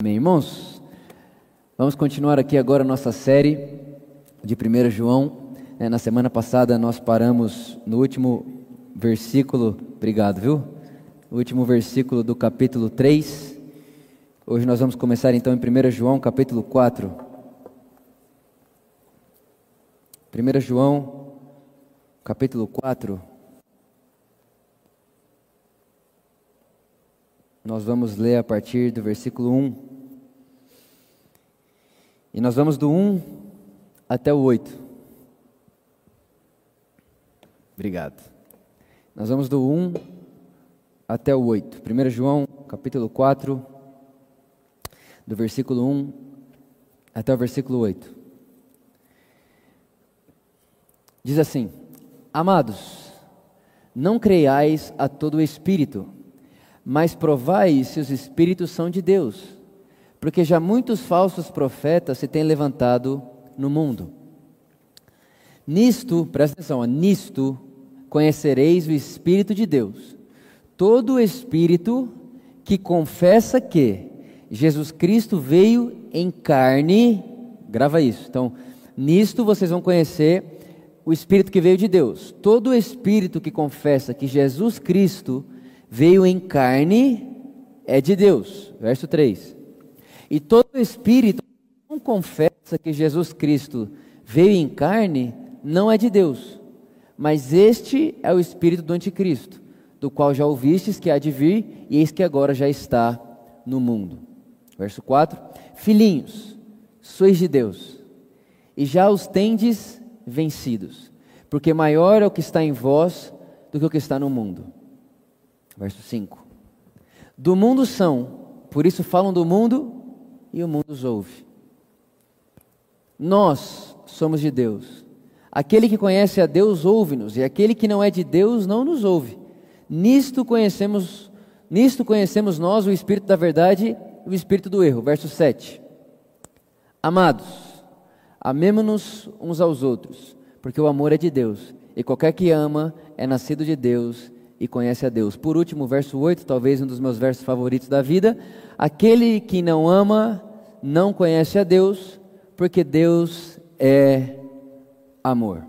Amém, irmãos? Vamos continuar aqui agora a nossa série de 1 João. É, na semana passada nós paramos no último versículo, obrigado, viu? O último versículo do capítulo 3. Hoje nós vamos começar então em 1 João, capítulo 4. 1 João, capítulo 4. Nós vamos ler a partir do versículo 1. E nós vamos do 1 até o 8. Obrigado. Nós vamos do 1 até o 8. 1 João, capítulo 4, do versículo 1 até o versículo 8. Diz assim: Amados, não creiais a todo espírito, mas provai se os espíritos são de Deus porque já muitos falsos profetas se têm levantado no mundo. Nisto, presta atenção, nisto conhecereis o Espírito de Deus. Todo espírito que confessa que Jesus Cristo veio em carne, grava isso. Então, nisto vocês vão conhecer o Espírito que veio de Deus. Todo espírito que confessa que Jesus Cristo veio em carne é de Deus. Verso 3. E todo espírito que não confessa que Jesus Cristo veio em carne não é de Deus, mas este é o espírito do anticristo, do qual já ouvistes que há de vir e eis que agora já está no mundo. Verso 4: Filhinhos, sois de Deus, e já os tendes vencidos, porque maior é o que está em vós do que o que está no mundo. Verso 5: Do mundo são, por isso falam do mundo e o mundo os ouve. Nós somos de Deus. Aquele que conhece a Deus ouve-nos, e aquele que não é de Deus não nos ouve. Nisto conhecemos, nisto conhecemos nós o espírito da verdade e o espírito do erro. Verso 7. Amados, amemo-nos uns aos outros, porque o amor é de Deus, e qualquer que ama é nascido de Deus e conhece a Deus. Por último, verso 8, talvez um dos meus versos favoritos da vida. Aquele que não ama não conhece a Deus, porque Deus é amor.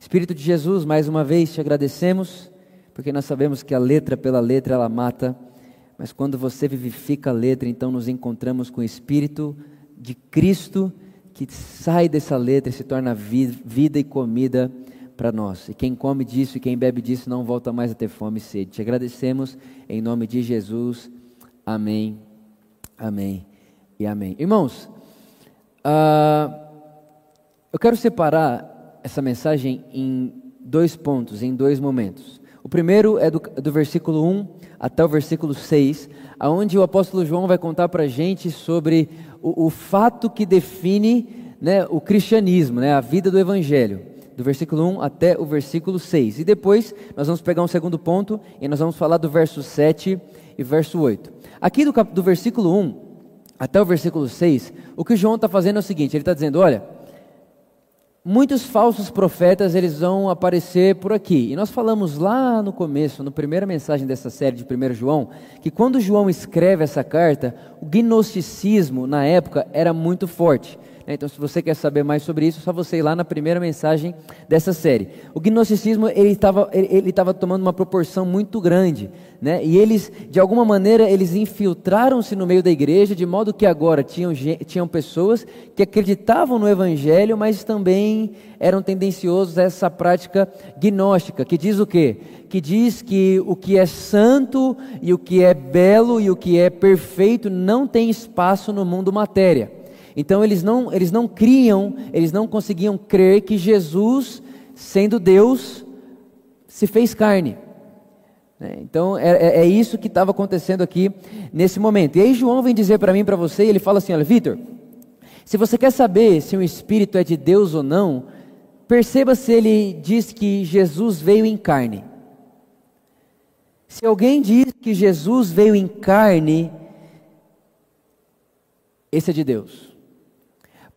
Espírito de Jesus, mais uma vez te agradecemos, porque nós sabemos que a letra pela letra ela mata, mas quando você vivifica a letra, então nos encontramos com o Espírito de Cristo que sai dessa letra e se torna vida e comida para nós. E quem come disso e quem bebe disso não volta mais a ter fome e sede. Te agradecemos em nome de Jesus. Amém, amém e amém. Irmãos, uh, eu quero separar essa mensagem em dois pontos, em dois momentos. O primeiro é do, do versículo 1 até o versículo 6, aonde o apóstolo João vai contar para a gente sobre o, o fato que define né, o cristianismo, né, a vida do evangelho do versículo 1 até o versículo 6. E depois nós vamos pegar um segundo ponto e nós vamos falar do verso 7 e verso 8. Aqui do, do versículo 1 até o versículo 6, o que João está fazendo é o seguinte: ele está dizendo, olha, muitos falsos profetas eles vão aparecer por aqui. E nós falamos lá no começo, na primeira mensagem dessa série de 1 João, que quando João escreve essa carta, o gnosticismo na época era muito forte. Né? Então, se você quer saber mais sobre isso, é só você ir lá na primeira mensagem dessa série. O gnosticismo ele estava ele, ele tomando uma proporção muito grande, né? E eles, de alguma maneira, eles infiltraram-se no meio da igreja, de modo que agora tinham, tinham pessoas que acreditavam no Evangelho, mas também eram tendenciosos a essa prática gnóstica, que diz o quê? Que diz que o que é santo e o que é belo e o que é perfeito não tem espaço no mundo matéria. Então eles não, eles não criam, eles não conseguiam crer que Jesus, sendo Deus, se fez carne. Né? Então é, é, é isso que estava acontecendo aqui nesse momento. E aí João vem dizer para mim, para você, e ele fala assim: olha, Vitor, se você quer saber se um espírito é de Deus ou não, perceba se ele diz que Jesus veio em carne. Se alguém diz que Jesus veio em carne, esse é de Deus.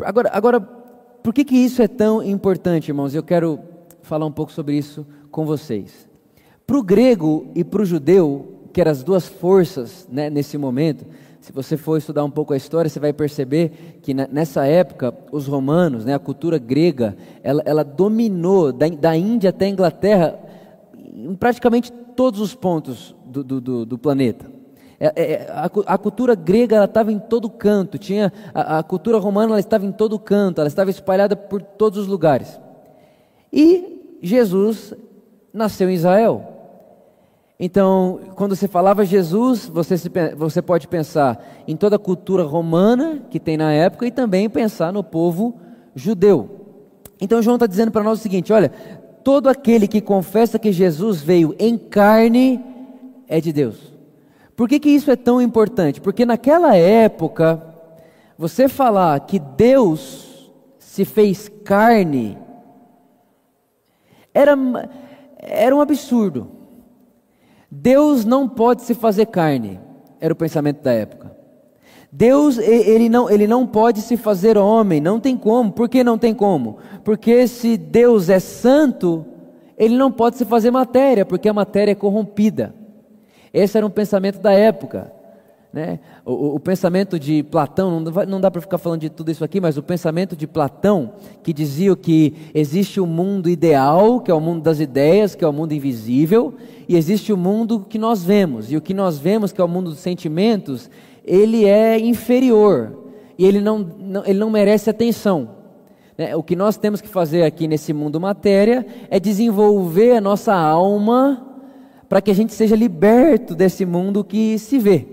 Agora, agora por que, que isso é tão importante, irmãos? Eu quero falar um pouco sobre isso com vocês. Para o grego e para o judeu, que eram as duas forças né, nesse momento, se você for estudar um pouco a história, você vai perceber que nessa época os romanos, né, a cultura grega, ela, ela dominou da, da Índia até a Inglaterra em praticamente todos os pontos do, do, do, do planeta. É, é, a, a, cultura grega estava em todo canto, tinha a, a cultura romana ela estava em todo canto, ela estava espalhada por todos os lugares. E Jesus nasceu em Israel. Então, quando você falava Jesus, você, se, você pode pensar em toda a cultura romana que tem na época e também pensar no povo judeu. Então, João está dizendo para nós o seguinte: olha, todo aquele que confessa que Jesus veio em carne é de Deus. Por que, que isso é tão importante? Porque naquela época, você falar que Deus se fez carne era, era um absurdo. Deus não pode se fazer carne, era o pensamento da época. Deus, ele não, ele não pode se fazer homem, não tem como. Por que não tem como? Porque se Deus é santo, ele não pode se fazer matéria, porque a matéria é corrompida. Esse era um pensamento da época. Né? O, o, pensamento de Platão, não, não dá para ficar falando de tudo isso aqui, mas o pensamento de Platão, que dizia que existe o um mundo ideal, que é o mundo das ideias, que é o mundo invisível, e existe o mundo que nós vemos, e o que nós vemos, que é o mundo dos sentimentos, ele é inferior, e ele não, não ele não merece atenção. Né? O que nós temos que fazer aqui nesse mundo matéria é desenvolver a nossa alma para que a gente seja liberto desse mundo que se vê.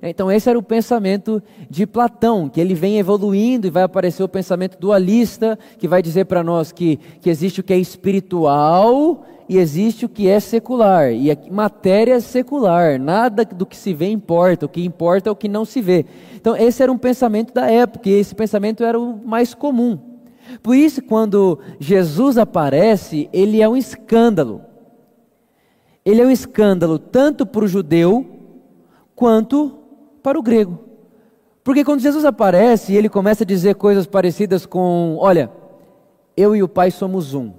Então, esse era o pensamento de Platão, que ele vem evoluindo e vai aparecer o pensamento dualista, que vai dizer para nós que, que existe o que é espiritual e existe o que é secular. E a matéria é secular, nada do que se vê importa, o que importa é o que não se vê. Então, esse era um pensamento da época, e esse pensamento era o mais comum. Por isso, quando Jesus aparece, ele é um escândalo. Ele é um escândalo tanto para o judeu quanto para o grego. Porque quando Jesus aparece e ele começa a dizer coisas parecidas com: Olha, eu e o Pai somos um.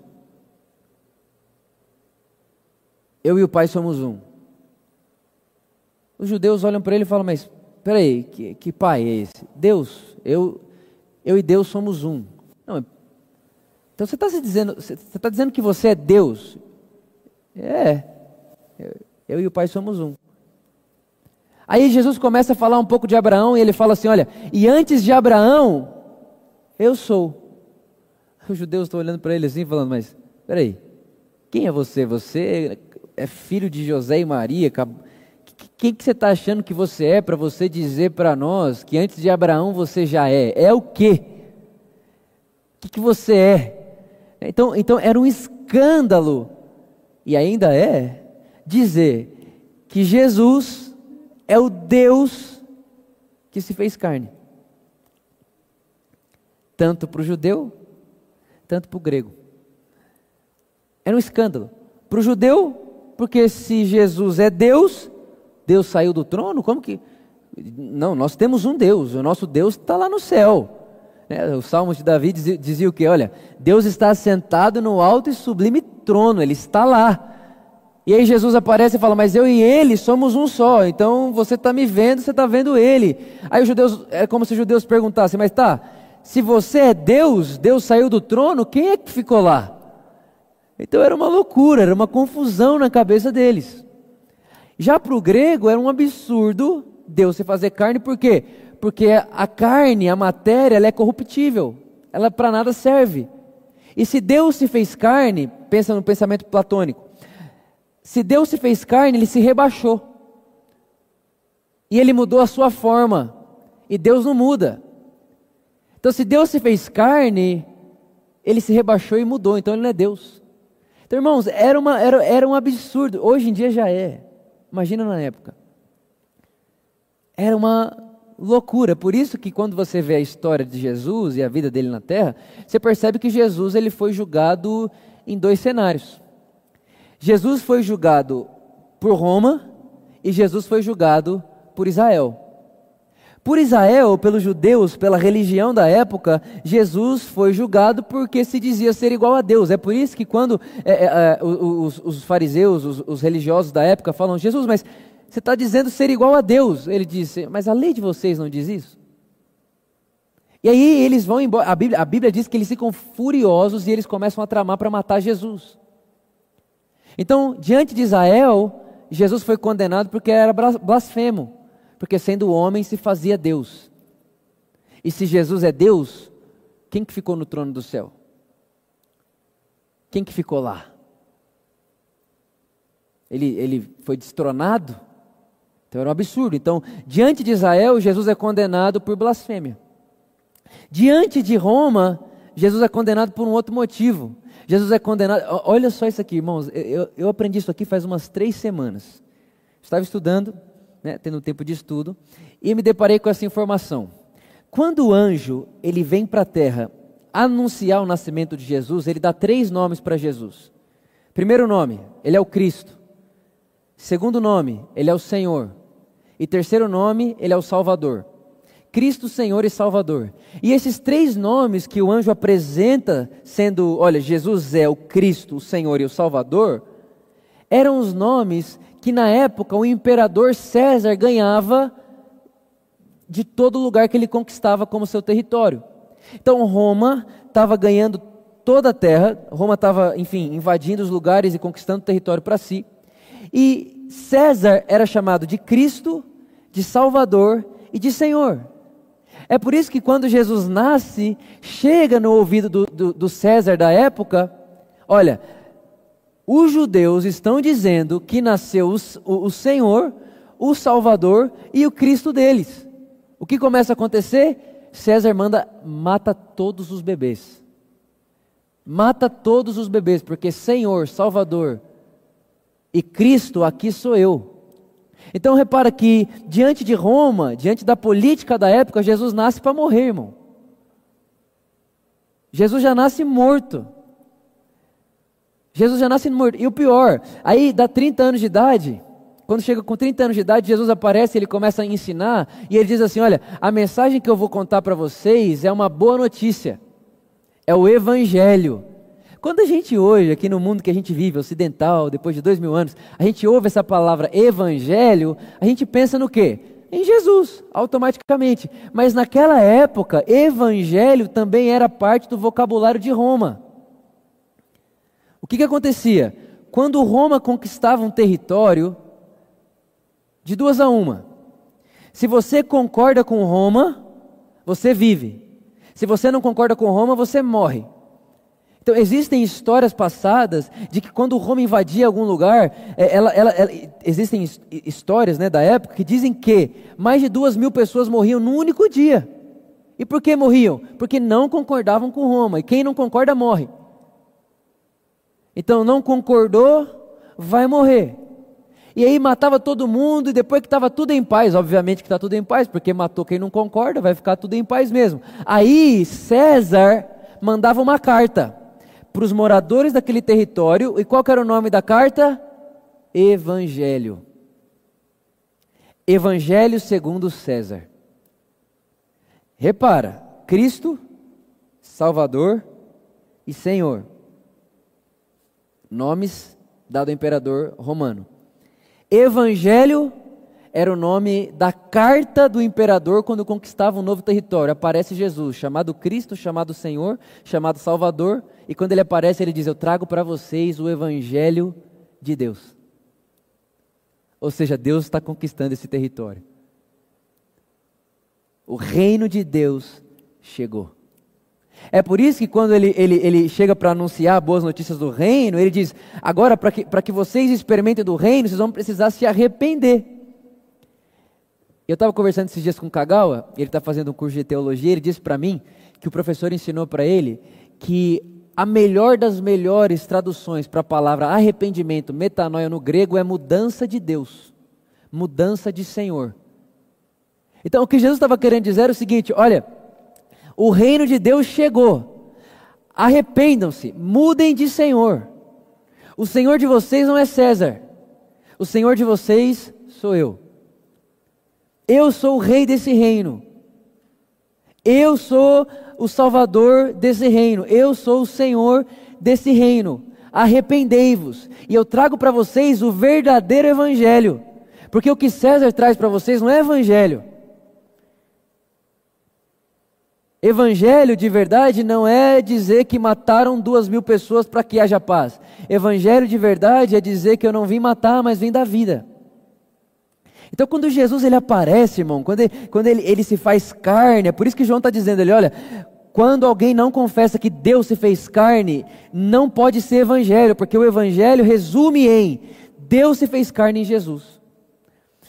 Eu e o Pai somos um. Os judeus olham para ele e falam: Mas peraí, que, que pai é esse? Deus, eu, eu e Deus somos um. Não, então você está dizendo, você está dizendo que você é Deus? É, eu, e o Pai somos um. Aí Jesus começa a falar um pouco de Abraão e ele fala assim: Olha, e antes de Abraão, eu sou. Os judeus estão olhando para ele assim, falando: Mas, peraí, quem é você? Você é filho de José e Maria? Quem que você está achando que você é para você dizer para nós que antes de Abraão você já é? É o quê? O que, que você é? Então, então era um escândalo, e ainda é, dizer que Jesus é o Deus que se fez carne. Tanto para o judeu, tanto para o grego. Era um escândalo. Para o judeu, porque se Jesus é Deus, Deus saiu do trono, como que. Não, nós temos um Deus, o nosso Deus está lá no céu. É, o Salmo de Davi dizia, dizia o que? Olha, Deus está sentado no alto e sublime trono, Ele está lá. E aí Jesus aparece e fala, mas eu e ele somos um só, então você está me vendo, você está vendo ele. Aí os judeus, é como se os judeus perguntassem, mas tá, se você é Deus, Deus saiu do trono, quem é que ficou lá? Então era uma loucura, era uma confusão na cabeça deles. Já para o grego era um absurdo Deus se fazer carne, por quê? Porque a carne, a matéria, ela é corruptível, ela para nada serve. E se Deus se fez carne, pensa no pensamento platônico, se Deus se fez carne, ele se rebaixou. E ele mudou a sua forma. E Deus não muda. Então, se Deus se fez carne, ele se rebaixou e mudou. Então, ele não é Deus. Então, irmãos, era, uma, era, era um absurdo. Hoje em dia já é. Imagina na época. Era uma loucura. Por isso que quando você vê a história de Jesus e a vida dele na terra, você percebe que Jesus ele foi julgado em dois cenários. Jesus foi julgado por Roma e Jesus foi julgado por Israel. Por Israel, pelos judeus, pela religião da época, Jesus foi julgado porque se dizia ser igual a Deus. É por isso que quando é, é, é os, os, fariseus, os, os, religiosos da época falam, Jesus, mas você está dizendo ser igual a Deus. Ele disse, mas a lei de vocês não diz isso? E aí eles vão embora. A Bíblia, a Bíblia diz que eles ficam furiosos e eles começam a tramar para matar Jesus. Então, diante de Israel, Jesus foi condenado porque era blasfemo, porque sendo homem se fazia Deus. E se Jesus é Deus, quem que ficou no trono do céu? Quem que ficou lá? Ele, ele foi destronado? Então era um absurdo. Então, diante de Israel, Jesus é condenado por blasfêmia. Diante de Roma, Jesus é condenado por um outro motivo. Jesus é condenado. Olha só isso aqui, irmãos. Eu, eu aprendi isso aqui faz umas três semanas. Estava estudando, né, tendo tempo de estudo, e me deparei com essa informação. Quando o anjo ele vem para a terra anunciar o nascimento de Jesus, ele dá três nomes para Jesus. Primeiro nome, ele é o Cristo. Segundo nome, ele é o Senhor. E terceiro nome, ele é o Salvador. Cristo, Senhor e Salvador. E esses três nomes que o anjo apresenta, sendo, olha, Jesus é o Cristo, o Senhor e o Salvador, eram os nomes que na época o imperador César ganhava de todo lugar que ele conquistava como seu território. Então Roma estava ganhando toda a terra, Roma estava, enfim, invadindo os lugares e conquistando território para si. E César era chamado de Cristo, de Salvador e de Senhor. É por isso que quando Jesus nasce, chega no ouvido do, do, do César da época, olha, os judeus estão dizendo que nasceu o, o, Senhor, o Salvador e o Cristo deles. O que começa a acontecer? César manda, mata todos os bebês. Mata todos os bebês, porque Senhor, Salvador e Cristo, aqui sou eu. Então repara que diante de Roma, diante da política da época, Jesus nasce para morrer, irmão. Jesus já nasce morto. Jesus já nasce morto. E o pior, aí dá 30 anos de idade, quando chega com 30 anos de idade, Jesus aparece, ele começa a ensinar, e ele diz assim: Olha, a mensagem que eu vou contar para vocês é uma boa notícia, é o Evangelho. Quando a gente hoje, aqui no mundo que a gente vive, ocidental, depois de dois mil anos, a gente ouve essa palavra evangelho, a gente pensa no quê? Em Jesus, automaticamente. Mas naquela época, evangelho também era parte do vocabulário de Roma. O que, que acontecia? Quando Roma conquistava um território, de duas a uma. Se você concorda com Roma, você vive. Se você não concorda com Roma, você morre. Então, existem histórias passadas de que quando Roma invadia algum lugar, é, ela, ela, ela, existem histórias né, da época que dizem que mais de duas mil pessoas morriam num único dia. E por que morriam? Porque não concordavam com Roma. E quem não concorda morre. Então, não concordou, vai morrer. E aí matava todo mundo, e depois que estava tudo em paz, obviamente que está tudo em paz, porque matou quem não concorda, vai ficar tudo em paz mesmo. Aí César mandava uma carta para os moradores daquele território. E qual era o nome da carta? Evangelho. Evangelho segundo César. Repara, Cristo, Salvador e Senhor. Nomes dado ao imperador romano. Evangelho era o nome da carta do imperador quando conquistava um novo território. Aparece Jesus, chamado Cristo, chamado Senhor, chamado Salvador, e quando ele aparece, ele diz: Eu trago para vocês o Evangelho de Deus. Ou seja, Deus está conquistando esse território. O reino de Deus chegou. É por isso que quando ele, ele, ele chega para anunciar boas notícias do reino, ele diz: agora, para que, que vocês experimentem do reino, vocês vão precisar se arrepender. Eu estava conversando esses dias com o Kagawa, ele está fazendo um curso de teologia, ele disse para mim que o professor ensinou para ele que a melhor das melhores traduções para a palavra arrependimento, metanoia no grego, é mudança de Deus, mudança de Senhor. Então o que Jesus estava querendo dizer é o seguinte: olha, o reino de Deus chegou, arrependam-se, mudem de Senhor. O Senhor de vocês não é César, o Senhor de vocês sou eu. Eu sou o rei desse reino. Eu sou o salvador desse reino. Eu sou o senhor desse reino. Arrependei-vos. E eu trago para vocês o verdadeiro evangelho. Porque o que César traz para vocês não é evangelho. Evangelho de verdade não é dizer que mataram duas mil pessoas para que haja paz. Evangelho de verdade é dizer que eu não vim matar, mas vim dar vida. Então, quando Jesus ele aparece, irmão, quando ele, quando ele, ele se faz carne, é por isso que João está dizendo, ele, olha, quando alguém não confessa que Deus se fez carne, não pode ser evangelho, porque o evangelho resume em Deus se fez carne em Jesus.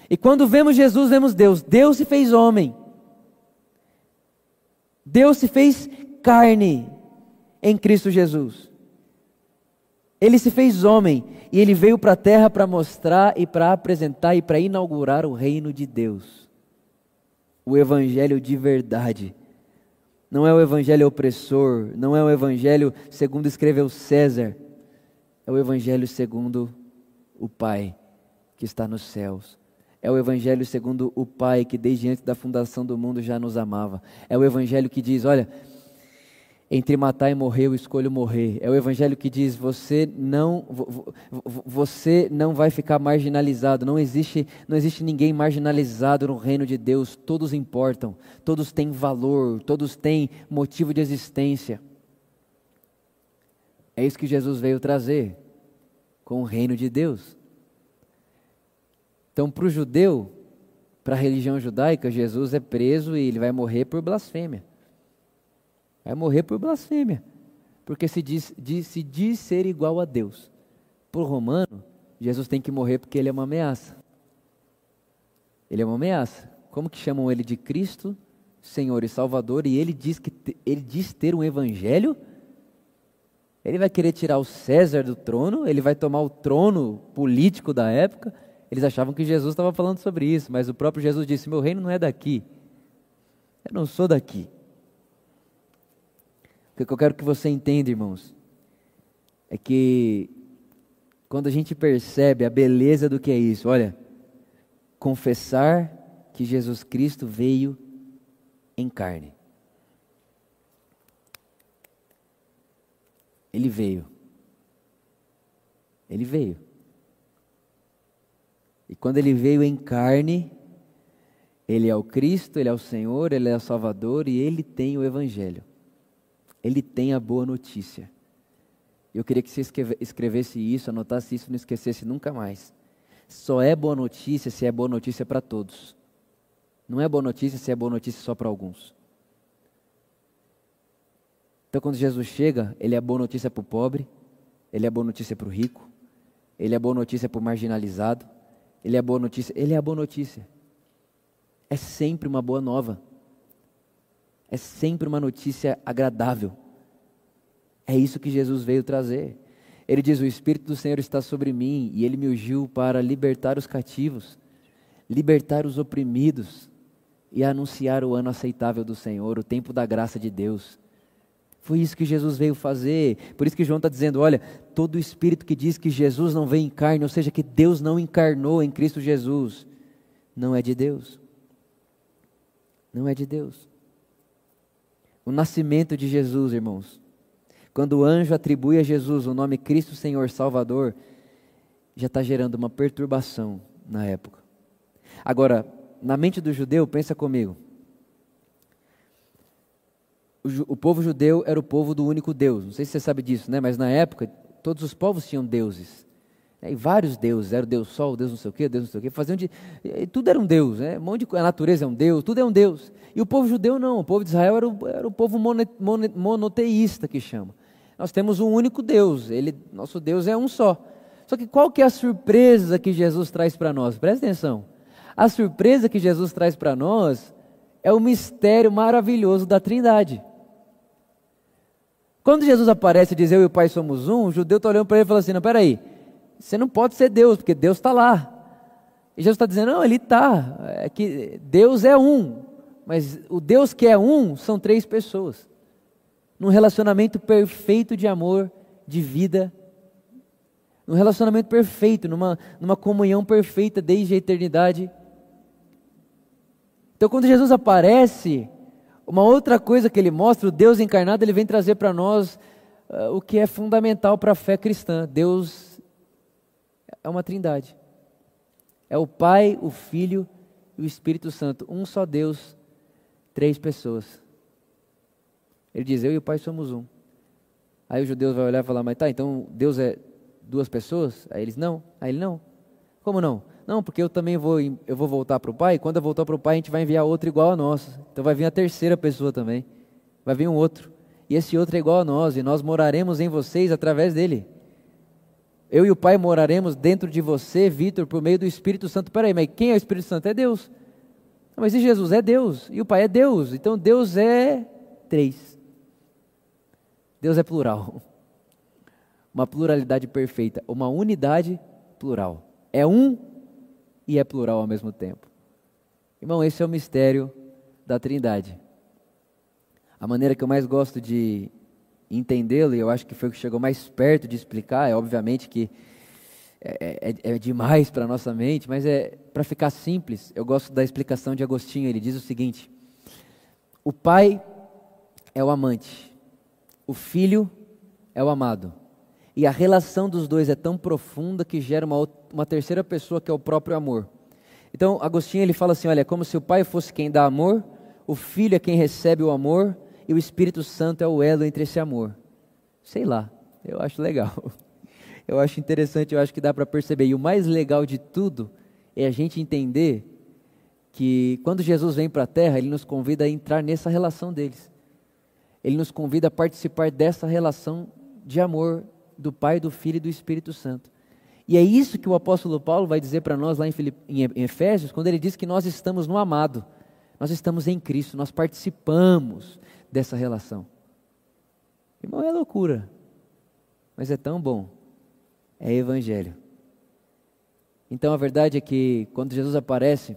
E quando vemos Jesus, vemos Deus. Deus se fez homem. Deus se fez carne em Cristo Jesus. Ele se fez homem e ele veio para a terra para mostrar e para apresentar e para inaugurar o reino de Deus. O evangelho de verdade. Não é o evangelho opressor, não é o evangelho segundo escreveu César. É o evangelho segundo o Pai que está nos céus. É o Evangelho segundo o Pai que desde antes da fundação do mundo já nos amava. É o Evangelho que diz: olha, entre matar e morrer, eu escolho morrer. É o evangelho que diz: você não, você não vai ficar marginalizado. Não existe, não existe ninguém marginalizado no reino de Deus. Todos importam, todos têm valor, todos têm motivo de existência. É isso que Jesus veio trazer com o reino de Deus. Então, para o judeu, para a religião judaica, Jesus é preso e ele vai morrer por blasfêmia. Vai morrer por blasfêmia. Porque se diz, diz, se diz ser igual a Deus. O romano, Jesus tem que morrer porque ele é uma ameaça. Ele é uma ameaça. Como que chamam ele de Cristo, Senhor e Salvador, e ele diz que ele diz ter um evangelho? Ele vai querer tirar o César do trono, ele vai tomar o trono político da época, eles achavam que Jesus estava falando sobre isso, mas o próprio Jesus disse: Meu reino não é daqui. Eu não sou daqui. O que eu quero que você entenda, irmãos, é que quando a gente percebe a beleza do que é isso, olha, confessar que Jesus Cristo veio em carne. Ele veio. Ele veio. E quando ele veio em carne, ele é o Cristo, ele é o Senhor, ele é o Salvador e ele tem o Evangelho. Ele tem a boa notícia. Eu queria que você escrevesse isso, anotasse isso, não esquecesse nunca mais. Só é boa notícia se é boa notícia para todos. Não é boa notícia se é boa notícia só para alguns. Então, quando Jesus chega, ele é boa notícia para o pobre, ele é boa notícia para o rico, ele é boa notícia para o marginalizado, ele é boa notícia. Ele é a boa notícia. É sempre uma boa nova. É sempre uma notícia agradável. É isso que Jesus veio trazer. Ele diz: O Espírito do Senhor está sobre mim e ele me ungiu para libertar os cativos, libertar os oprimidos e anunciar o ano aceitável do Senhor, o tempo da graça de Deus. Foi isso que Jesus veio fazer. Por isso que João está dizendo: olha, todo espírito que diz que Jesus não veio em carne, ou seja, que Deus não encarnou em Cristo Jesus, não é de Deus. Não é de Deus. O nascimento de Jesus, irmãos, quando o anjo atribui a Jesus o nome Cristo Senhor Salvador, já está gerando uma perturbação na época. Agora, na mente do judeu, pensa comigo o, o povo judeu era o povo do único Deus. Não sei se você sabe disso, né? mas na época todos os povos tinham deuses. E vários deuses, era o Deus Sol, o Deus não sei o quê, Deus não sei o quê, faziam de. Tudo era um Deus, né? Um monte de, a natureza é um Deus, tudo é um Deus. E o povo judeu não, o povo de Israel era o, era o povo monoteísta que chama. Nós temos um único Deus, ele, nosso Deus é um só. Só que qual que é a surpresa que Jesus traz para nós? Presta atenção. A surpresa que Jesus traz para nós é o mistério maravilhoso da Trindade. Quando Jesus aparece e diz eu e o Pai somos um, o judeu está olhando para ele e fala assim: não, peraí, você não pode ser Deus, porque Deus está lá. E Jesus está dizendo: não, ele está, é que Deus é um, mas o Deus que é um são três pessoas, num relacionamento perfeito de amor, de vida, num relacionamento perfeito, numa, numa comunhão perfeita desde a eternidade. Então, quando Jesus aparece, uma outra coisa que ele mostra, o Deus encarnado, ele vem trazer para nós uh, o que é fundamental para a fé cristã. Deus é uma trindade. É o Pai, o Filho e o Espírito Santo. Um só Deus, três pessoas. Ele diz: Eu e o Pai somos um. Aí o judeu vai olhar e falar: Mas tá, então Deus é duas pessoas? Aí eles: Não. Aí ele: Não. Como não? Não, porque eu também vou, eu vou voltar para o Pai. Quando eu voltar para o Pai, a gente vai enviar outro igual a nós. Então vai vir a terceira pessoa também. Vai vir um outro. E esse outro é igual a nós. E nós moraremos em vocês através dele. Eu e o Pai moraremos dentro de você, Vitor, por meio do Espírito Santo. Peraí, mas quem é o Espírito Santo? É Deus. Mas e Jesus é Deus? E o Pai é Deus. Então Deus é três. Deus é plural. Uma pluralidade perfeita. Uma unidade plural. É um e é plural ao mesmo tempo. Irmão, esse é o mistério da Trindade. A maneira que eu mais gosto de entendê-lo, e eu acho que foi o que chegou mais perto de explicar, é obviamente que é, é, é demais para a nossa mente, mas é para ficar simples, eu gosto da explicação de Agostinho, ele diz o seguinte: o pai é o amante, o filho é o amado. E a relação dos dois é tão profunda que gera uma, uma terceira pessoa que é o próprio amor. Então, Agostinho ele fala assim: olha, é como se o pai fosse quem dá amor, o filho é quem recebe o amor e o Espírito Santo é o elo entre esse amor. Sei lá, eu acho legal. Eu acho interessante, eu acho que dá para perceber. E o mais legal de tudo é a gente entender que quando Jesus vem para a terra, ele nos convida a entrar nessa relação deles. Ele nos convida a participar dessa relação de amor do Pai, do Filho e do Espírito Santo. E é isso que o apóstolo Paulo vai dizer para nós lá em, em Efésios, quando ele diz que nós estamos no amado, nós estamos em Cristo, nós participamos dessa relação. Irmão, é loucura, mas é tão bom. É evangelho. Então a verdade é que quando Jesus aparece,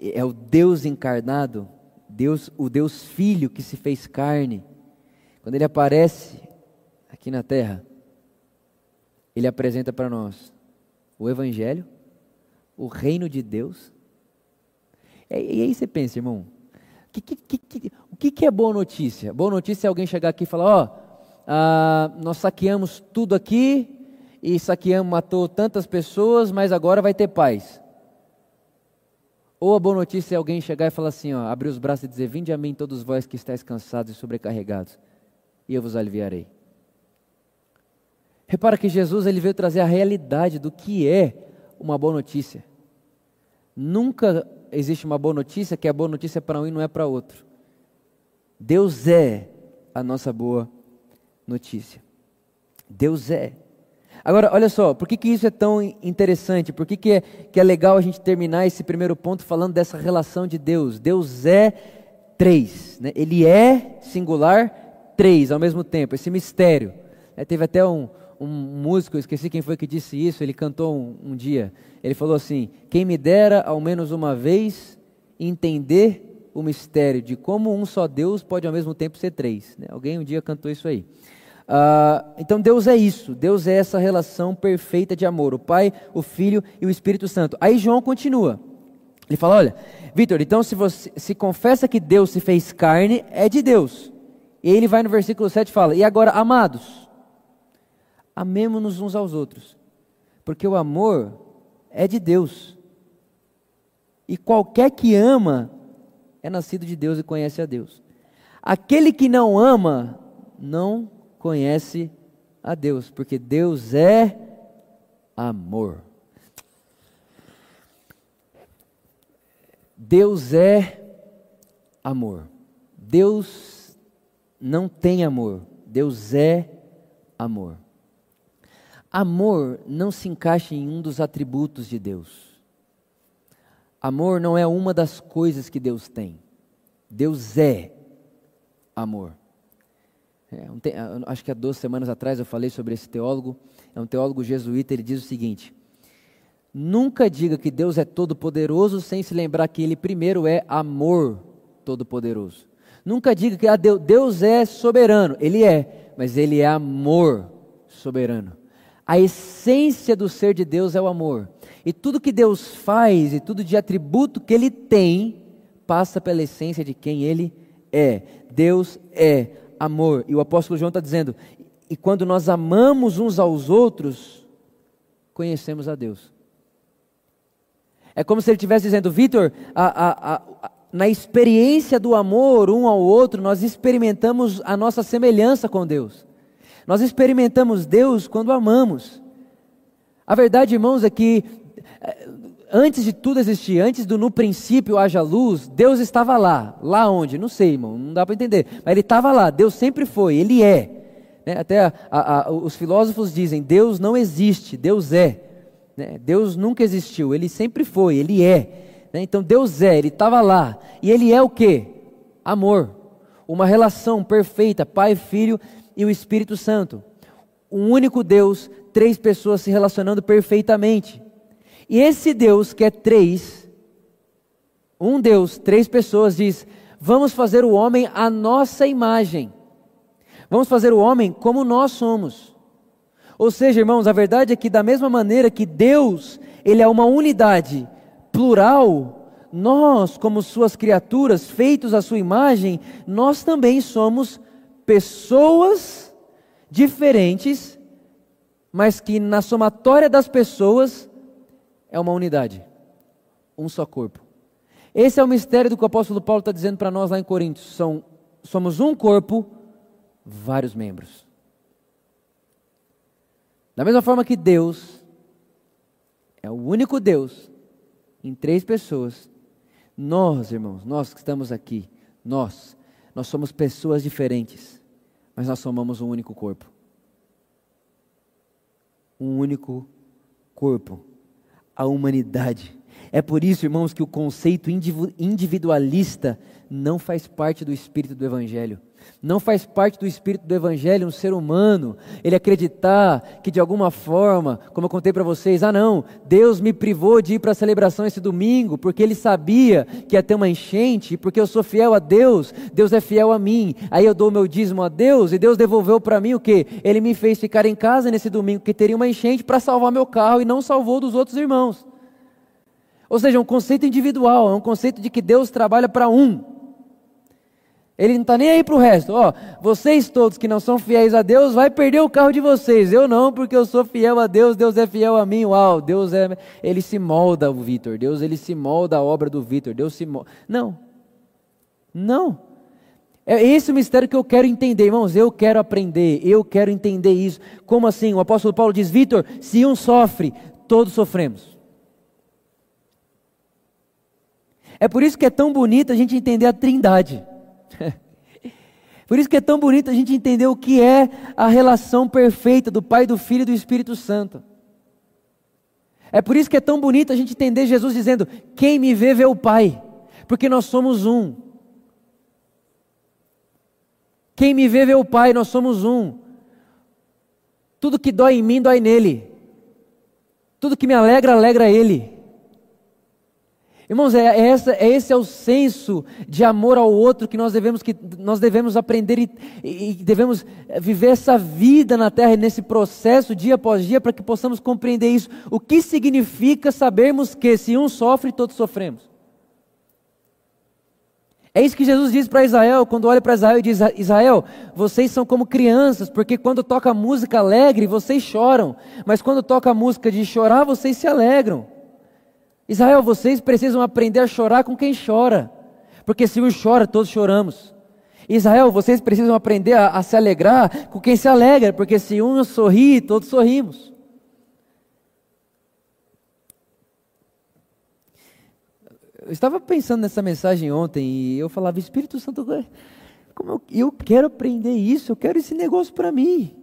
é o Deus encarnado, Deus, o Deus Filho que se fez carne. Quando ele aparece aqui na terra, ele apresenta para nós o Evangelho, o reino de Deus. E, e aí você pensa, irmão, que, que, que, o que, é boa notícia? Boa notícia é alguém chegar aqui e falar: Ó, oh, nós saqueamos tudo aqui e saqueamos, matou tantas pessoas, mas agora vai ter paz. Ou a boa notícia é alguém chegar e falar assim: ó, abrir os braços e dizer: Vinde a mim, todos vós que estáis cansados e sobrecarregados, e eu vos aliviarei. Repara que Jesus ele veio trazer a realidade do que é uma boa notícia. Nunca existe uma boa notícia que a boa notícia para um e não é para outro. Deus é a nossa boa notícia. Deus é. Agora, olha só, por que, que isso é tão interessante? Por que, que, é, que é legal a gente terminar esse primeiro ponto falando dessa relação de Deus? Deus é três, né? ele é singular, três ao mesmo tempo, esse mistério. É, teve até um, um músico, esqueci quem foi que disse isso, ele cantou um, um dia. Ele falou assim: Quem me dera ao menos uma vez entender o mistério de como um só Deus pode ao mesmo tempo ser três. Né? Alguém um dia cantou isso aí. Uh, então Deus é isso, Deus é essa relação perfeita de amor, o Pai, o Filho e o Espírito Santo. Aí João continua. Ele fala: olha, Vitor, então se você se confessa que Deus se fez carne, é de Deus. E ele vai no versículo 7 e fala: E agora, amados, amemos-nos uns aos outros, porque o amor é de Deus. E qualquer que ama é nascido de Deus e conhece a Deus. Aquele que não ama não conhece a Deus, porque Deus é amor. Deus é amor. Deus não tem amor. Deus é amor. Amor não se encaixa em um dos atributos de Deus. Amor não é uma das coisas que Deus tem. Deus é amor. É, um te, acho que há duas semanas atrás eu falei sobre esse teólogo. É um teólogo jesuíta. Ele diz o seguinte: Nunca diga que Deus é todo-poderoso sem se lembrar que Ele primeiro é amor todo-poderoso. Nunca diga que ah, Deus é soberano. Ele é, mas Ele é amor soberano. A essência do ser de Deus é o amor. E tudo que Deus faz e tudo de atributo que Ele tem passa pela essência de quem Ele é. Deus é amor. E o apóstolo João está dizendo: e quando nós amamos uns aos outros, conhecemos a Deus. É como se ele estivesse dizendo, Vitor, na experiência do amor um ao outro, nós experimentamos a nossa semelhança com Deus. Nós experimentamos Deus quando amamos. A verdade, irmãos, é que eh, antes de tudo existir, antes do no princípio haja luz, Deus estava lá. Lá onde? Não sei, irmão, não dá para entender. Mas Ele estava lá, Deus sempre foi, Ele é. Né? Até a, a, a, os filósofos dizem: Deus não existe, Deus é. Né? Deus nunca existiu, Ele sempre foi, Ele é. Né? Então Deus é, Ele estava lá. E Ele é o que? Amor. Uma relação perfeita, Pai, Filho e o Espírito Santo. Um único Deus, três pessoas se relacionando perfeitamente. E esse Deus que é três, um Deus, três pessoas, diz: vamos fazer o homem à nossa imagem. Vamos fazer o homem como nós somos. Ou seja, irmãos, a verdade é que da mesma maneira que Deus, ele é uma unidade plural, nós, como suas criaturas, feitos à sua imagem, nós também somos pessoas diferentes, mas que na somatória das pessoas é uma unidade, um só corpo. Esse é o mistério do que o apóstolo Paulo está dizendo para nós lá em Coríntios. São, somos um corpo, vários membros. Da mesma forma que Deus é o único Deus em três pessoas, nós, irmãos, nós que estamos aqui, nós, nós somos pessoas diferentes, mas nós somamos um único corpo. Um único corpo. A humanidade. É por isso, irmãos, que o conceito individualista não faz parte do espírito do Evangelho. Não faz parte do espírito do Evangelho um ser humano, ele acreditar que de alguma forma, como eu contei para vocês, ah não, Deus me privou de ir para a celebração esse domingo, porque ele sabia que ia ter uma enchente, porque eu sou fiel a Deus, Deus é fiel a mim, aí eu dou meu dízimo a Deus, e Deus devolveu para mim o que? Ele me fez ficar em casa nesse domingo, que teria uma enchente para salvar meu carro, e não salvou dos outros irmãos. Ou seja, é um conceito individual, é um conceito de que Deus trabalha para um. Ele não está nem aí para o resto. Ó, vocês todos que não são fiéis a Deus, vai perder o carro de vocês. Eu não, porque eu sou fiel a Deus, Deus é fiel a mim. Uau, Deus é. Ele se molda o Vitor. Deus ele se molda a obra do Vitor. Deus se molda. Não. Não. É esse o mistério que eu quero entender, irmãos. Eu quero aprender, eu quero entender isso. Como assim? O apóstolo Paulo diz: Vitor, se um sofre, todos sofremos. É por isso que é tão bonito a gente entender a trindade. Por isso que é tão bonito a gente entender o que é a relação perfeita do Pai, do Filho e do Espírito Santo. É por isso que é tão bonito a gente entender Jesus dizendo: Quem me vê, vê o Pai, porque nós somos um. Quem me vê, vê o Pai, nós somos um. Tudo que dói em mim, dói nele. Tudo que me alegra, alegra ele. Irmãos, é, é, essa, é esse é o senso de amor ao outro que nós devemos, que nós devemos aprender e, e devemos viver essa vida na terra, nesse processo, dia após dia, para que possamos compreender isso. O que significa sabermos que se um sofre, todos sofremos. É isso que Jesus diz para Israel, quando olha para Israel e diz: Israel, vocês são como crianças, porque quando toca música alegre, vocês choram, mas quando toca música de chorar, vocês se alegram. Israel, vocês precisam aprender a chorar com quem chora, porque se um chora, todos choramos. Israel, vocês precisam aprender a, a se alegrar com quem se alegra, porque se um sorri, todos sorrimos. Eu estava pensando nessa mensagem ontem e eu falava, Espírito Santo, como eu, eu quero aprender isso, eu quero esse negócio para mim.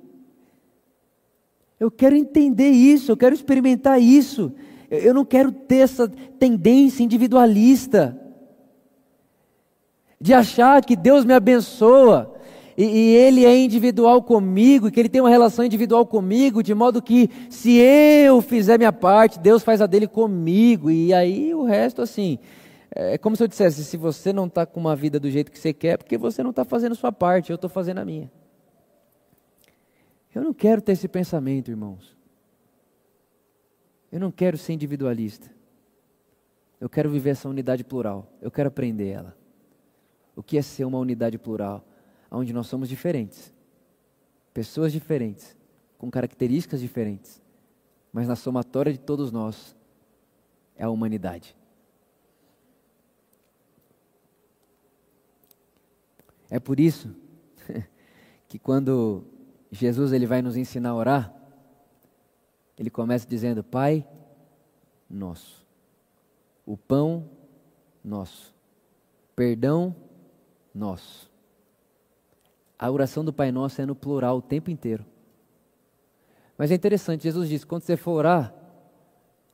Eu quero entender isso, eu quero experimentar isso. Eu não quero ter essa tendência individualista de achar que Deus me abençoa e, e, Ele é individual comigo e que Ele tem uma relação individual comigo, de modo que se eu fizer minha parte, Deus faz a dele comigo e aí o resto assim. É como se eu dissesse: se você não está com uma vida do jeito que você quer, é porque você não está fazendo sua parte, eu estou fazendo a minha. Eu não quero ter esse pensamento, irmãos. Eu não quero ser individualista. Eu quero viver essa unidade plural. Eu quero aprender ela. O que é ser uma unidade plural? Onde nós somos diferentes. Pessoas diferentes. Com características diferentes. mas na somatória de todos nós é a humanidade. É por isso que quando Jesus ele vai nos ensinar a orar, ele começa dizendo: Pai nosso, o pão nosso, perdão nosso. A oração do Pai Nosso é no plural o tempo inteiro. Mas é interessante, Jesus diz: quando você for orar,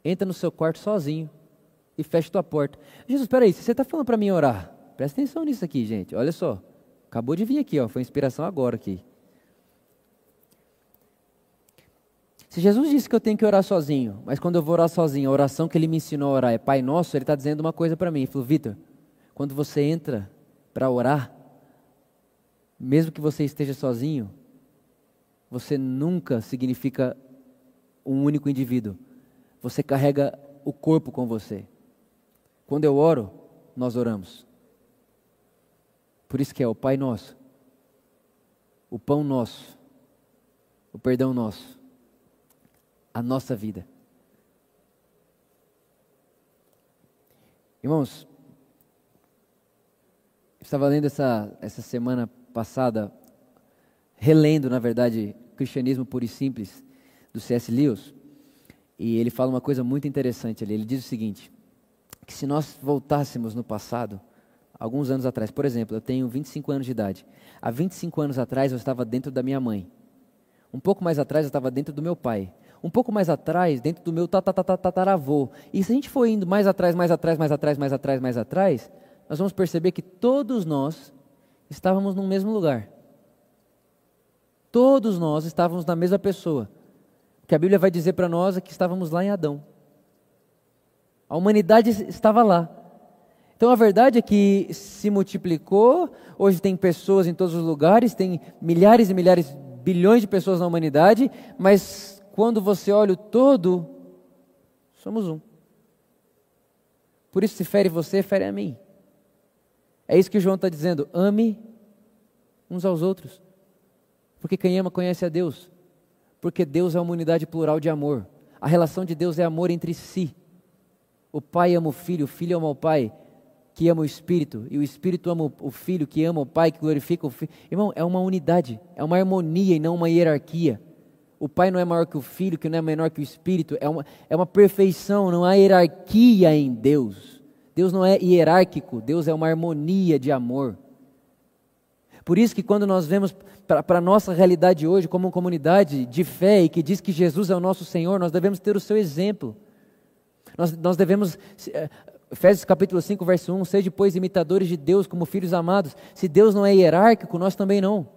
entra no seu quarto sozinho e fecha tua porta. Jesus, espera aí, você está falando para mim orar, presta atenção nisso aqui, gente. Olha só, acabou de vir aqui, ó, foi inspiração agora aqui. Se Jesus disse que eu tenho que orar sozinho, mas quando eu vou orar sozinho, a oração que ele me ensinou a orar é Pai Nosso, ele está dizendo uma coisa para mim. Ele falou, Vitor, quando você entra para orar, mesmo que você esteja sozinho, você nunca significa um único indivíduo. Você carrega o corpo com você. Quando eu oro, nós oramos. Por isso que é o Pai Nosso, o pão nosso, o perdão nosso a nossa vida. Irmãos, estava lendo essa, essa semana passada, relendo, na verdade, Cristianismo Puro e Simples, do C.S. Lewis, e ele fala uma coisa muito interessante ali. Ele diz o seguinte: que se nós voltássemos no passado, alguns anos atrás, por exemplo, eu tenho 25 anos de idade. Há 25 anos atrás eu estava dentro da minha mãe. Um pouco mais atrás eu estava dentro do meu pai um pouco mais atrás, dentro do meu tataravô. E se a gente for indo mais atrás, mais atrás, mais atrás, mais atrás, mais atrás, nós vamos perceber que todos nós estávamos no mesmo lugar. Todos nós estávamos na mesma pessoa. O que a Bíblia vai dizer para nós é que estávamos lá em Adão. A humanidade estava lá. Então a verdade é que se multiplicou, hoje tem pessoas em todos os lugares, tem milhares e milhares, bilhões de pessoas na humanidade, mas quando você olha o todo, somos um. Por isso, se fere você, fere a mim. É isso que João está dizendo. Ame uns aos outros. Porque quem ama conhece a Deus. Porque Deus é uma unidade plural de amor. A relação de Deus é amor entre si. O pai ama o filho, o filho ama o pai, que ama o espírito, e o espírito ama o filho, que ama o pai, que glorifica o filho. Irmão, é uma unidade, é uma harmonia e não uma hierarquia. O Pai não é maior que o Filho, que não é menor que o Espírito. É uma, é uma perfeição, não há hierarquia em Deus. Deus não é hierárquico, Deus é uma harmonia de amor. Por isso que quando nós vemos para a nossa realidade hoje como uma comunidade de fé e que diz que Jesus é o nosso Senhor, nós devemos ter o seu exemplo. Nós, nós devemos, eh, Efésios capítulo 5, verso 1, ser depois imitadores de Deus como filhos amados. Se Deus não é hierárquico, nós também não.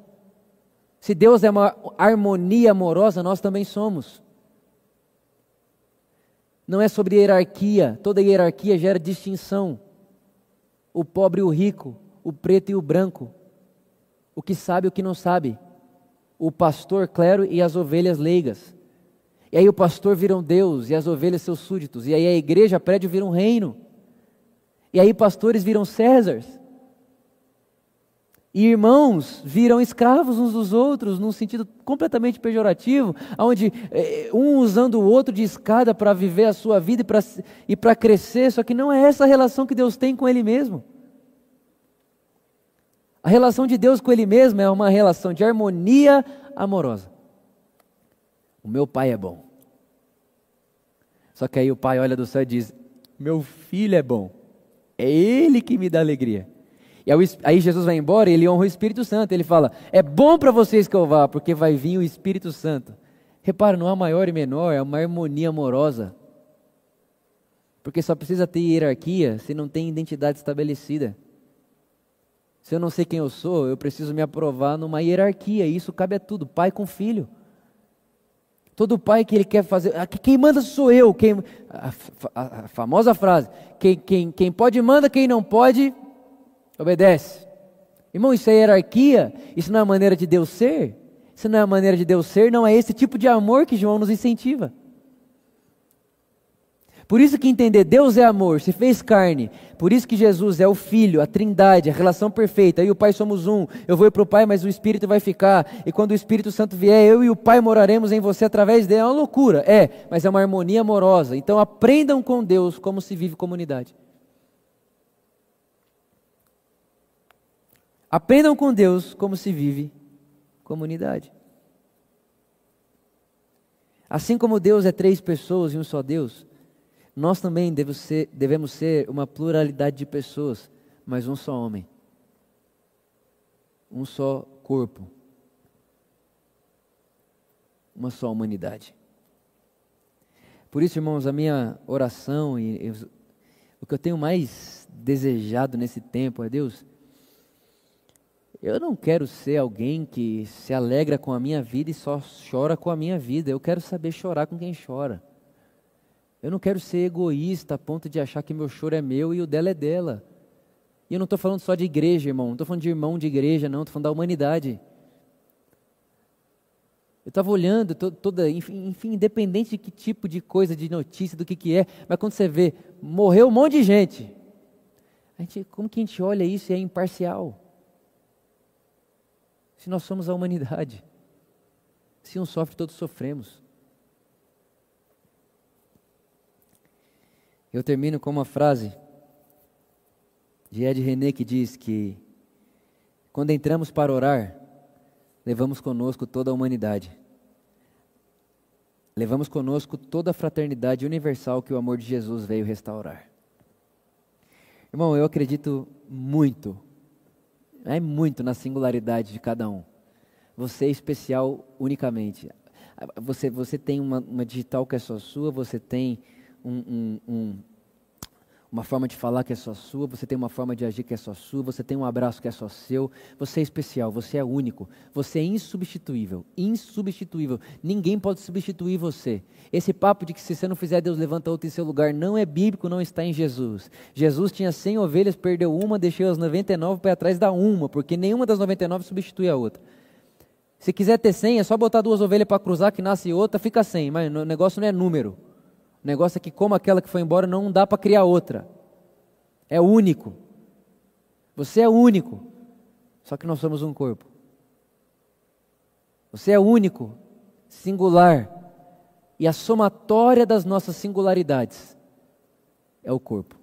Se Deus é uma harmonia amorosa, nós também somos. Não é sobre hierarquia, toda hierarquia gera distinção. O pobre e o rico, o preto e o branco, o que sabe e o que não sabe, o pastor, clero e as ovelhas leigas. E aí o pastor vira um Deus e as ovelhas seus súditos. E aí a igreja, prédio, vira um reino. E aí pastores viram Césares. E irmãos viram escravos uns dos outros, num sentido completamente pejorativo, onde eh, um usando o outro de escada para viver a sua vida e para crescer, só que não é essa a relação que Deus tem com Ele mesmo. A relação de Deus com Ele mesmo é uma relação de harmonia amorosa. O meu pai é bom. Só que aí o pai olha do céu e diz: Meu filho é bom. É Ele que me dá alegria. Aí Jesus vai embora e ele honra o Espírito Santo. Ele fala: É bom para vocês que eu vá, porque vai vir o Espírito Santo. Repara, não há maior e menor, é uma harmonia amorosa. Porque só precisa ter hierarquia se não tem identidade estabelecida. Se eu não sei quem eu sou, eu preciso me aprovar numa hierarquia. E isso cabe a tudo, pai com filho. Todo pai que ele quer fazer, ah, quem manda sou eu. Quem, a, a, a famosa frase: quem, quem, quem pode manda, quem não pode Obedece. Irmão, isso é hierarquia? Isso não é a maneira de Deus ser? Isso não é a maneira de Deus ser? Não é esse tipo de amor que João nos incentiva. Por isso que entender Deus é amor, se fez carne. Por isso que Jesus é o Filho, a Trindade, a relação perfeita. Eu e o Pai somos um. Eu vou para o Pai, mas o Espírito vai ficar. E quando o Espírito Santo vier, eu e o Pai moraremos em você através dele. É uma loucura, é, mas é uma harmonia amorosa. Então aprendam com Deus como se vive comunidade. Aprendam com Deus como se vive comunidade. Assim como Deus é três pessoas e um só Deus, nós também devemos ser, uma pluralidade de pessoas, mas um só homem, um só corpo, uma só humanidade. Por isso, irmãos, a minha oração e eu, o que eu tenho mais desejado nesse tempo é Deus. Eu não quero ser alguém que se alegra com a minha vida e só chora com a minha vida. Eu quero saber chorar com quem chora. Eu não quero ser egoísta a ponto de achar que meu choro é meu e o dela é dela. E eu não estou falando só de igreja, irmão. Não estou falando de irmão de igreja, não. Estou falando da humanidade. Eu estava olhando toda, enfim, independente de que tipo de coisa, de notícia, do que, que é, mas quando você vê, morreu um monte de gente. A gente, como que a gente olha isso e é imparcial? Se nós somos a humanidade. Se um sofre, todos sofremos. Eu termino com uma frase de Ed René que diz que quando entramos para orar, levamos conosco toda a humanidade. Levamos conosco toda a fraternidade universal que o amor de Jesus veio restaurar. Irmão, eu acredito muito, é muito na singularidade de cada um. Você é especial unicamente. Você, você tem uma, uma digital que é só sua, você tem um, um, um, uma forma de falar que é só sua, você tem uma forma de agir que é só sua, você tem um abraço que é só seu, você é especial, você é único, você é insubstituível, insubstituível. Ninguém pode substituir você. Esse papo de que se você não fizer, Deus levanta outro em seu lugar, não é bíblico, não está em Jesus. Jesus tinha 100 ovelhas, perdeu uma, deixou as 99 para atrás da uma, porque nenhuma das 99 substitui a outra. Se quiser ter 100, é só botar duas ovelhas para cruzar que nasce outra, fica 100, mas o negócio não é número. O negócio é que, como aquela que foi embora, não dá para criar outra. É único. Você é único. Só que nós somos um corpo. Você é único, singular. E a somatória das nossas singularidades é o corpo.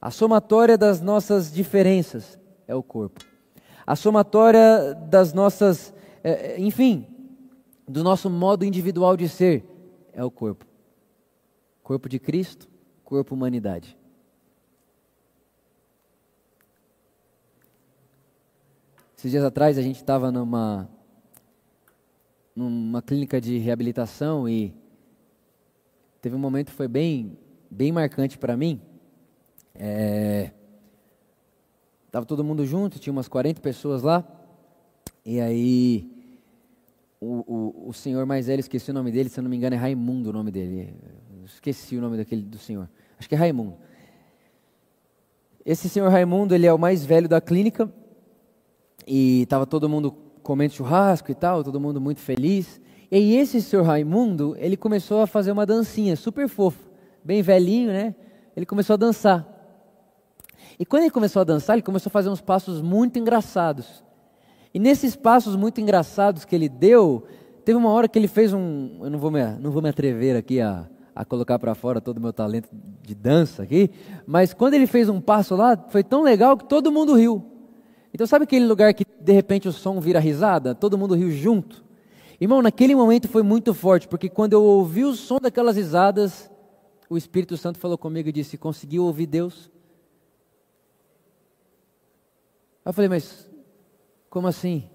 A somatória das nossas diferenças é o corpo. A somatória das nossas, é, enfim, do nosso modo individual de ser é o corpo. Corpo de Cristo, corpo humanidade. Esses dias atrás a gente estava numa numa clínica de reabilitação e teve um momento que foi bem bem marcante para mim. É, tava todo mundo junto, tinha umas 40 pessoas lá. E aí o, o, o senhor mais velho, esqueci o nome dele, se eu não me engano é Raimundo o nome dele. Esqueci o nome daquele do senhor. Acho que é Raimundo. Esse senhor Raimundo, ele é o mais velho da clínica e estava todo mundo comendo churrasco e tal, todo mundo muito feliz. E esse senhor Raimundo, ele começou a fazer uma dancinha super fofa, bem velhinho, né? Ele começou a dançar. E quando ele começou a dançar, ele começou a fazer uns passos muito engraçados. E nesses passos muito engraçados que ele deu, teve uma hora que ele fez um. Eu não vou me, não vou me atrever aqui a, a colocar para fora todo o meu talento de dança aqui, mas quando ele fez um passo lá, foi tão legal que todo mundo riu. Então, sabe aquele lugar que de repente o som vira risada? Todo mundo riu junto? Irmão, naquele momento foi muito forte, porque quando eu ouvi o som daquelas risadas, o Espírito Santo falou comigo e disse: Conseguiu ouvir Deus? Eu falei, mas como assim?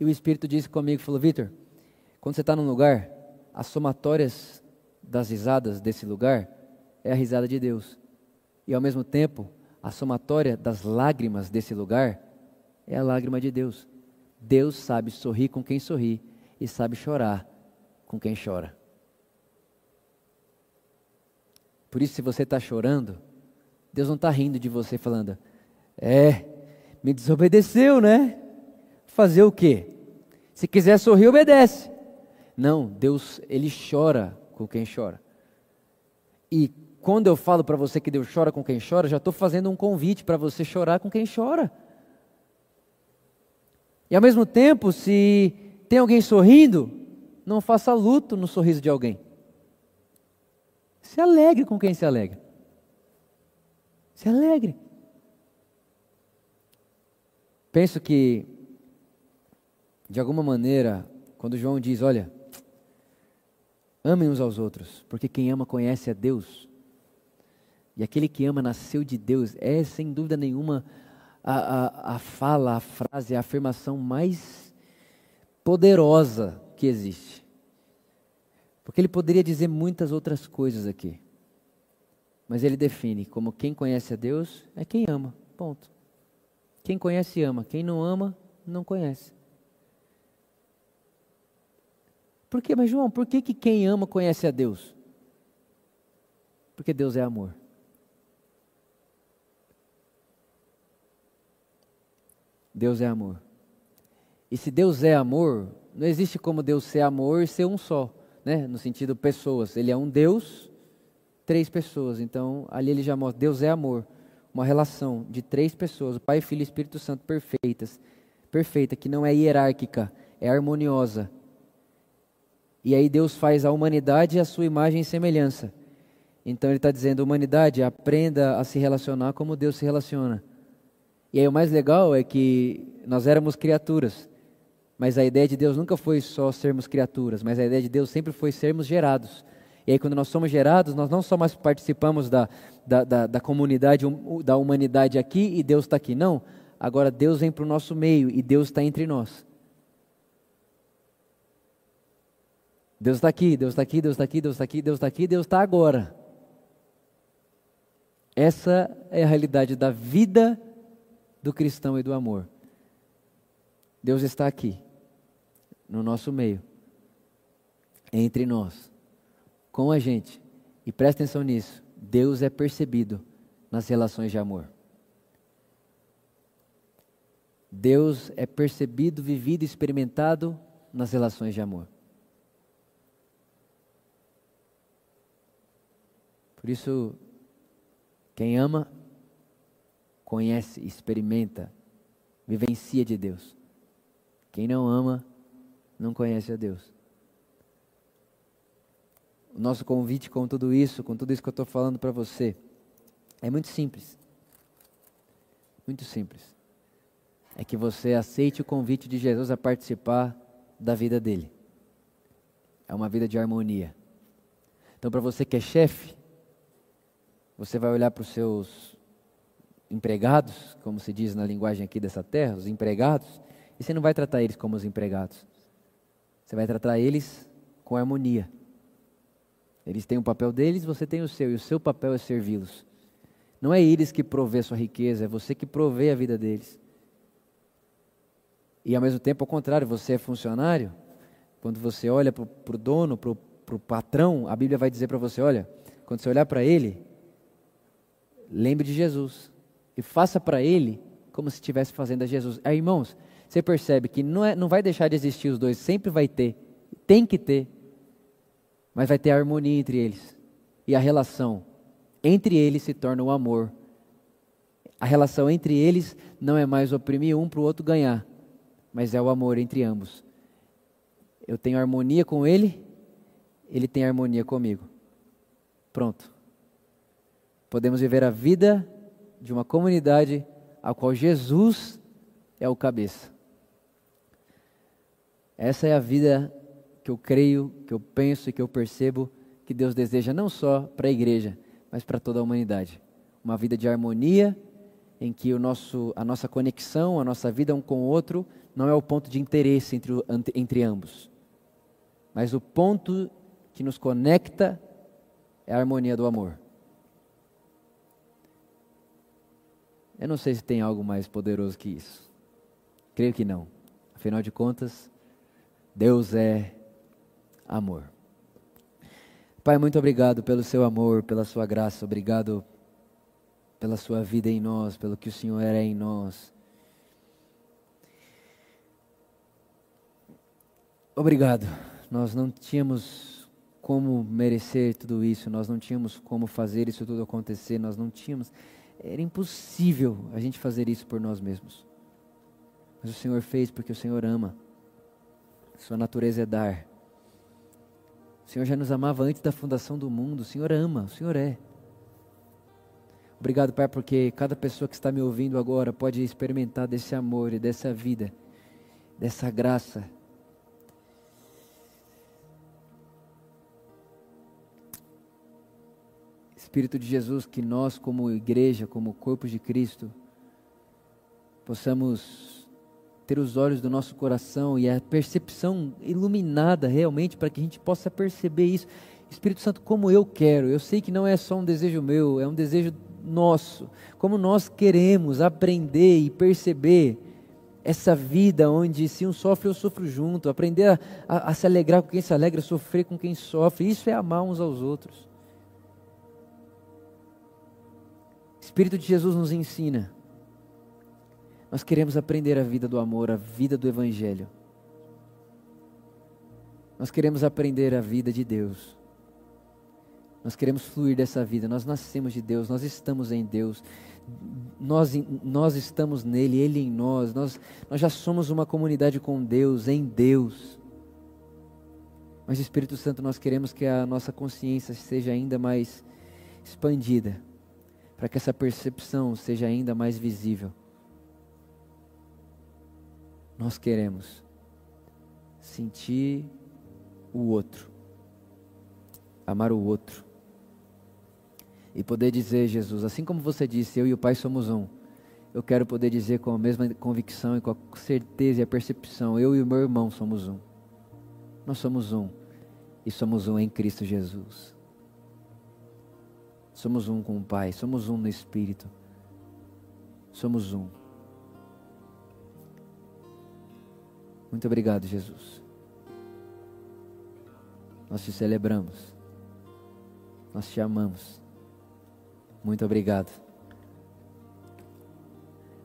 E o Espírito disse comigo, falou, Vitor, quando você está num lugar, as somatórias das risadas desse lugar é a risada de Deus. E ao mesmo tempo, a somatória das lágrimas desse lugar é a lágrima de Deus. Deus sabe sorrir com quem sorri e sabe chorar com quem chora. Por isso, se você está chorando, Deus não está rindo de você falando, é, me desobedeceu, né? Fazer o quê? Se quiser sorrir, obedece. Não, Deus, ele chora com quem chora. E quando eu falo para você que Deus chora com quem chora, já estou fazendo um convite para você chorar com quem chora. E ao mesmo tempo, se tem alguém sorrindo, não faça luto no sorriso de alguém. Se alegre com quem se alegra. Se alegre. Penso que, de alguma maneira, quando João diz: Olha, amem uns aos outros, porque quem ama conhece a Deus. E aquele que ama nasceu de Deus. É, sem dúvida nenhuma, a, a, a fala, a frase, a afirmação mais poderosa que existe. Porque ele poderia dizer muitas outras coisas aqui. Mas ele define como quem conhece a Deus é quem ama. Ponto. Quem conhece ama, quem não ama não conhece. Por quê? Mas João, por que, que quem ama conhece a Deus? Porque Deus é amor. Deus é amor. E se Deus é amor, não existe como Deus ser amor e ser um só, né? No sentido pessoas. Ele é um Deus, três pessoas. Então, ali ele já mostra, Deus é amor. Uma relação de três pessoas, o Pai, Filho e Espírito Santo perfeitas. Perfeita, que não é hierárquica, é harmoniosa. E aí Deus faz a humanidade a sua imagem e semelhança. Então ele está dizendo, humanidade, aprenda a se relacionar como Deus se relaciona. E aí o mais legal é que nós éramos criaturas. Mas a ideia de Deus nunca foi só sermos criaturas, mas a ideia de Deus sempre foi sermos gerados. E aí, quando nós somos gerados, nós não só mais participamos da, da, da, da comunidade, da humanidade aqui e Deus está aqui. Não. Agora Deus vem para o nosso meio e Deus está entre nós. Deus está aqui, Deus está aqui, Deus está aqui, Deus está aqui, Deus está aqui, Deus está agora. Essa é a realidade da vida do cristão e do amor. Deus está aqui, no nosso meio, entre nós, com a gente. E presta atenção nisso: Deus é percebido nas relações de amor. Deus é percebido, vivido, experimentado nas relações de amor. Por isso, quem ama, conhece, experimenta, vivencia de Deus. Quem não ama, não conhece a Deus. O nosso convite com tudo isso, com tudo isso que eu estou falando para você, é muito simples. Muito simples. É que você aceite o convite de Jesus a participar da vida dele. É uma vida de harmonia. Então, para você que é chefe, você vai olhar para os seus empregados, como se diz na linguagem aqui dessa terra, os empregados, e você não vai tratar eles como os empregados. Você vai tratar eles com harmonia. Eles têm o papel deles, você tem o seu, e o seu papel é servi-los. Não é eles que provê sua riqueza, é você que provê a vida deles. E ao mesmo tempo, ao contrário, você é funcionário, quando você olha para o dono, para o patrão, a Bíblia vai dizer para você: olha, quando você olhar para ele, lembre de Jesus e faça para ele como se estivesse fazendo a Jesus. Aí, irmãos, você percebe que não, é, não vai deixar de existir os dois, sempre vai ter, tem que ter, mas vai ter harmonia entre eles. E a relação entre eles se torna o amor. A relação entre eles não é mais oprimir um para o outro ganhar, mas é o amor entre ambos. Eu tenho harmonia com ele, ele tem harmonia comigo. Pronto podemos viver a vida de uma comunidade a qual Jesus é o cabeça. Essa é a vida que eu creio, que eu penso e que eu percebo que Deus deseja não só para a igreja, mas para toda a humanidade. Uma vida de harmonia em que o nosso, a nossa conexão, a nossa vida um com o outro, não é o ponto de interesse entre, entre ambos, mas o ponto que nos conecta é a harmonia do amor. Eu não sei se tem algo mais poderoso que isso. Creio que não. Afinal de contas, Deus é amor. Pai, muito obrigado pelo seu amor, pela sua graça, obrigado pela sua vida em nós, pelo que o Senhor é em nós. Obrigado. Nós não tínhamos como merecer tudo isso, nós não tínhamos como fazer isso tudo acontecer, nós não tínhamos. Era impossível a gente fazer isso por nós mesmos. Mas o Senhor fez porque o Senhor ama. Sua natureza é dar. O Senhor já nos amava antes da fundação do mundo. O Senhor ama, o Senhor é. Obrigado, Pai, porque cada pessoa que está me ouvindo agora pode experimentar desse amor e dessa vida, dessa graça. Espírito de Jesus, que nós, como igreja, como corpo de Cristo, possamos ter os olhos do nosso coração e a percepção iluminada realmente para que a gente possa perceber isso. Espírito Santo, como eu quero, eu sei que não é só um desejo meu, é um desejo nosso, como nós queremos aprender e perceber essa vida onde se um sofre, eu sofro junto, aprender a, a, a, se alegrar com quem se alegra, sofrer com quem sofre, isso é amar uns aos outros. Espírito de Jesus nos ensina. Nós queremos aprender a vida do amor, a vida do Evangelho. Nós queremos aprender a vida de Deus. Nós queremos fluir dessa vida. Nós nascemos de Deus, nós estamos em Deus. Nós, nós estamos nele, Ele em nós. nós. Nós já somos uma comunidade com Deus, em Deus. Mas, Espírito Santo, nós queremos que a nossa consciência seja ainda mais expandida, para que essa percepção seja ainda mais visível. Nós queremos sentir o outro, amar o outro e poder dizer, Jesus, assim como você disse, eu e o Pai somos um. Eu quero poder dizer com a mesma convicção e com a certeza e a percepção, eu e o meu irmão somos um. Nós somos um e somos um em Cristo Jesus. Somos um com o Pai, somos um no Espírito. Somos um. Muito obrigado, Jesus. Nós te celebramos. Nós te amamos. Muito obrigado.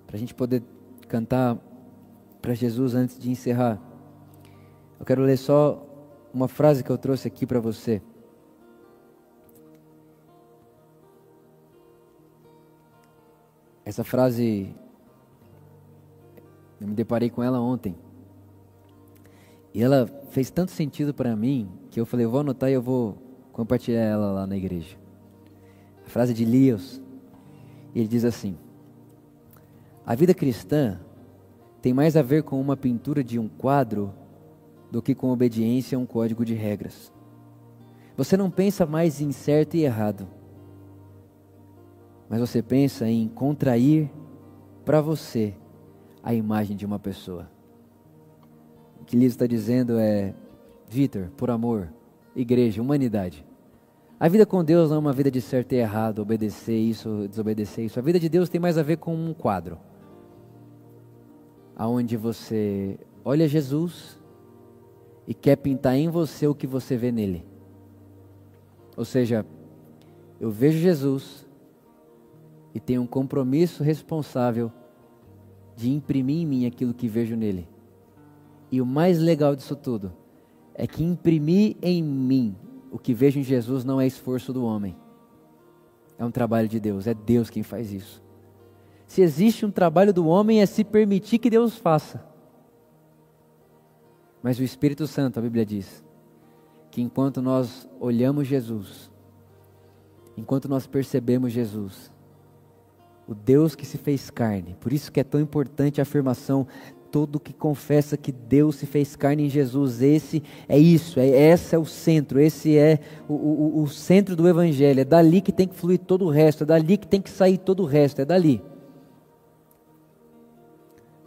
Para a gente poder cantar para Jesus antes de encerrar, eu quero ler só uma frase que eu trouxe aqui para você. Essa frase, eu me deparei com ela ontem. E ela fez tanto sentido para mim que eu falei, eu vou anotar e eu vou compartilhar ela lá na igreja. A frase de Lewis, ele diz assim: A vida cristã tem mais a ver com uma pintura de um quadro do que com obediência a um código de regras. Você não pensa mais em certo e errado, mas você pensa em contrair para você a imagem de uma pessoa. O que Liz está dizendo é: Vitor, por amor, igreja, humanidade. A vida com Deus não é uma vida de certo e errado, obedecer isso, desobedecer isso. A vida de Deus tem mais a ver com um quadro. Aonde você olha Jesus e quer pintar em você o que você vê nele. Ou seja, eu vejo Jesus e tenho um compromisso responsável de imprimir em mim aquilo que vejo nele. E o mais legal disso tudo é que imprimir em mim o que vejo em Jesus não é esforço do homem. É um trabalho de Deus, é Deus quem faz isso. Se existe um trabalho do homem, é se permitir que Deus faça. Mas o Espírito Santo, a Bíblia diz, que enquanto nós olhamos Jesus, enquanto nós percebemos Jesus, o Deus que se fez carne, por isso que é tão importante a afirmação todo que confessa que Deus se fez carne em Jesus, esse é isso, é, esse é o centro, esse é o, o, o centro do Evangelho, é dali que tem que fluir todo o resto, é dali que tem que sair todo o resto, é dali.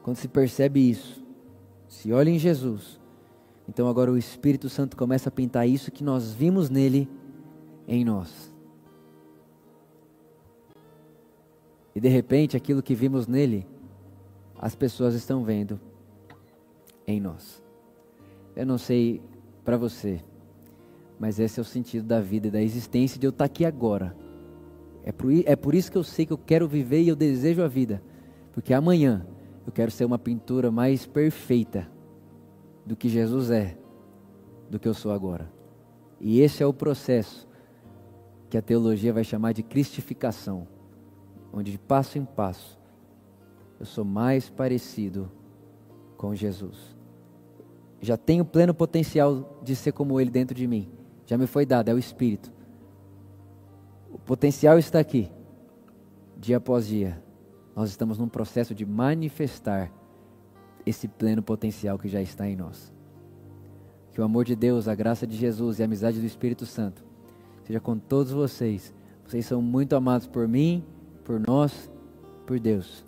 Quando se percebe isso, se olha em Jesus, então agora o Espírito Santo começa a pintar isso que nós vimos nele em nós. E de repente aquilo que vimos nele as pessoas estão vendo em nós. Eu não sei para você, mas esse é o sentido da vida e da existência de eu estar aqui agora. É por, é por isso que eu sei que eu quero viver e eu desejo a vida, porque amanhã eu quero ser uma pintura mais perfeita do que Jesus é, do que eu sou agora. E esse é o processo que a teologia vai chamar de cristificação, onde de passo em passo eu sou mais parecido com Jesus. Já tenho pleno potencial de ser como Ele dentro de mim. Já me foi dado, é o Espírito. O potencial está aqui, dia após dia. Nós estamos num processo de manifestar esse pleno potencial que já está em nós. Que o amor de Deus, a graça de Jesus e a amizade do Espírito Santo seja com todos vocês. Vocês são muito amados por mim, por nós, por Deus.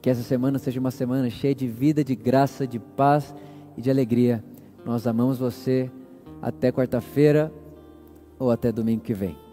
Que essa semana seja uma semana cheia de vida, de graça, de paz e de alegria. Nós amamos você. Até quarta-feira ou até domingo que vem.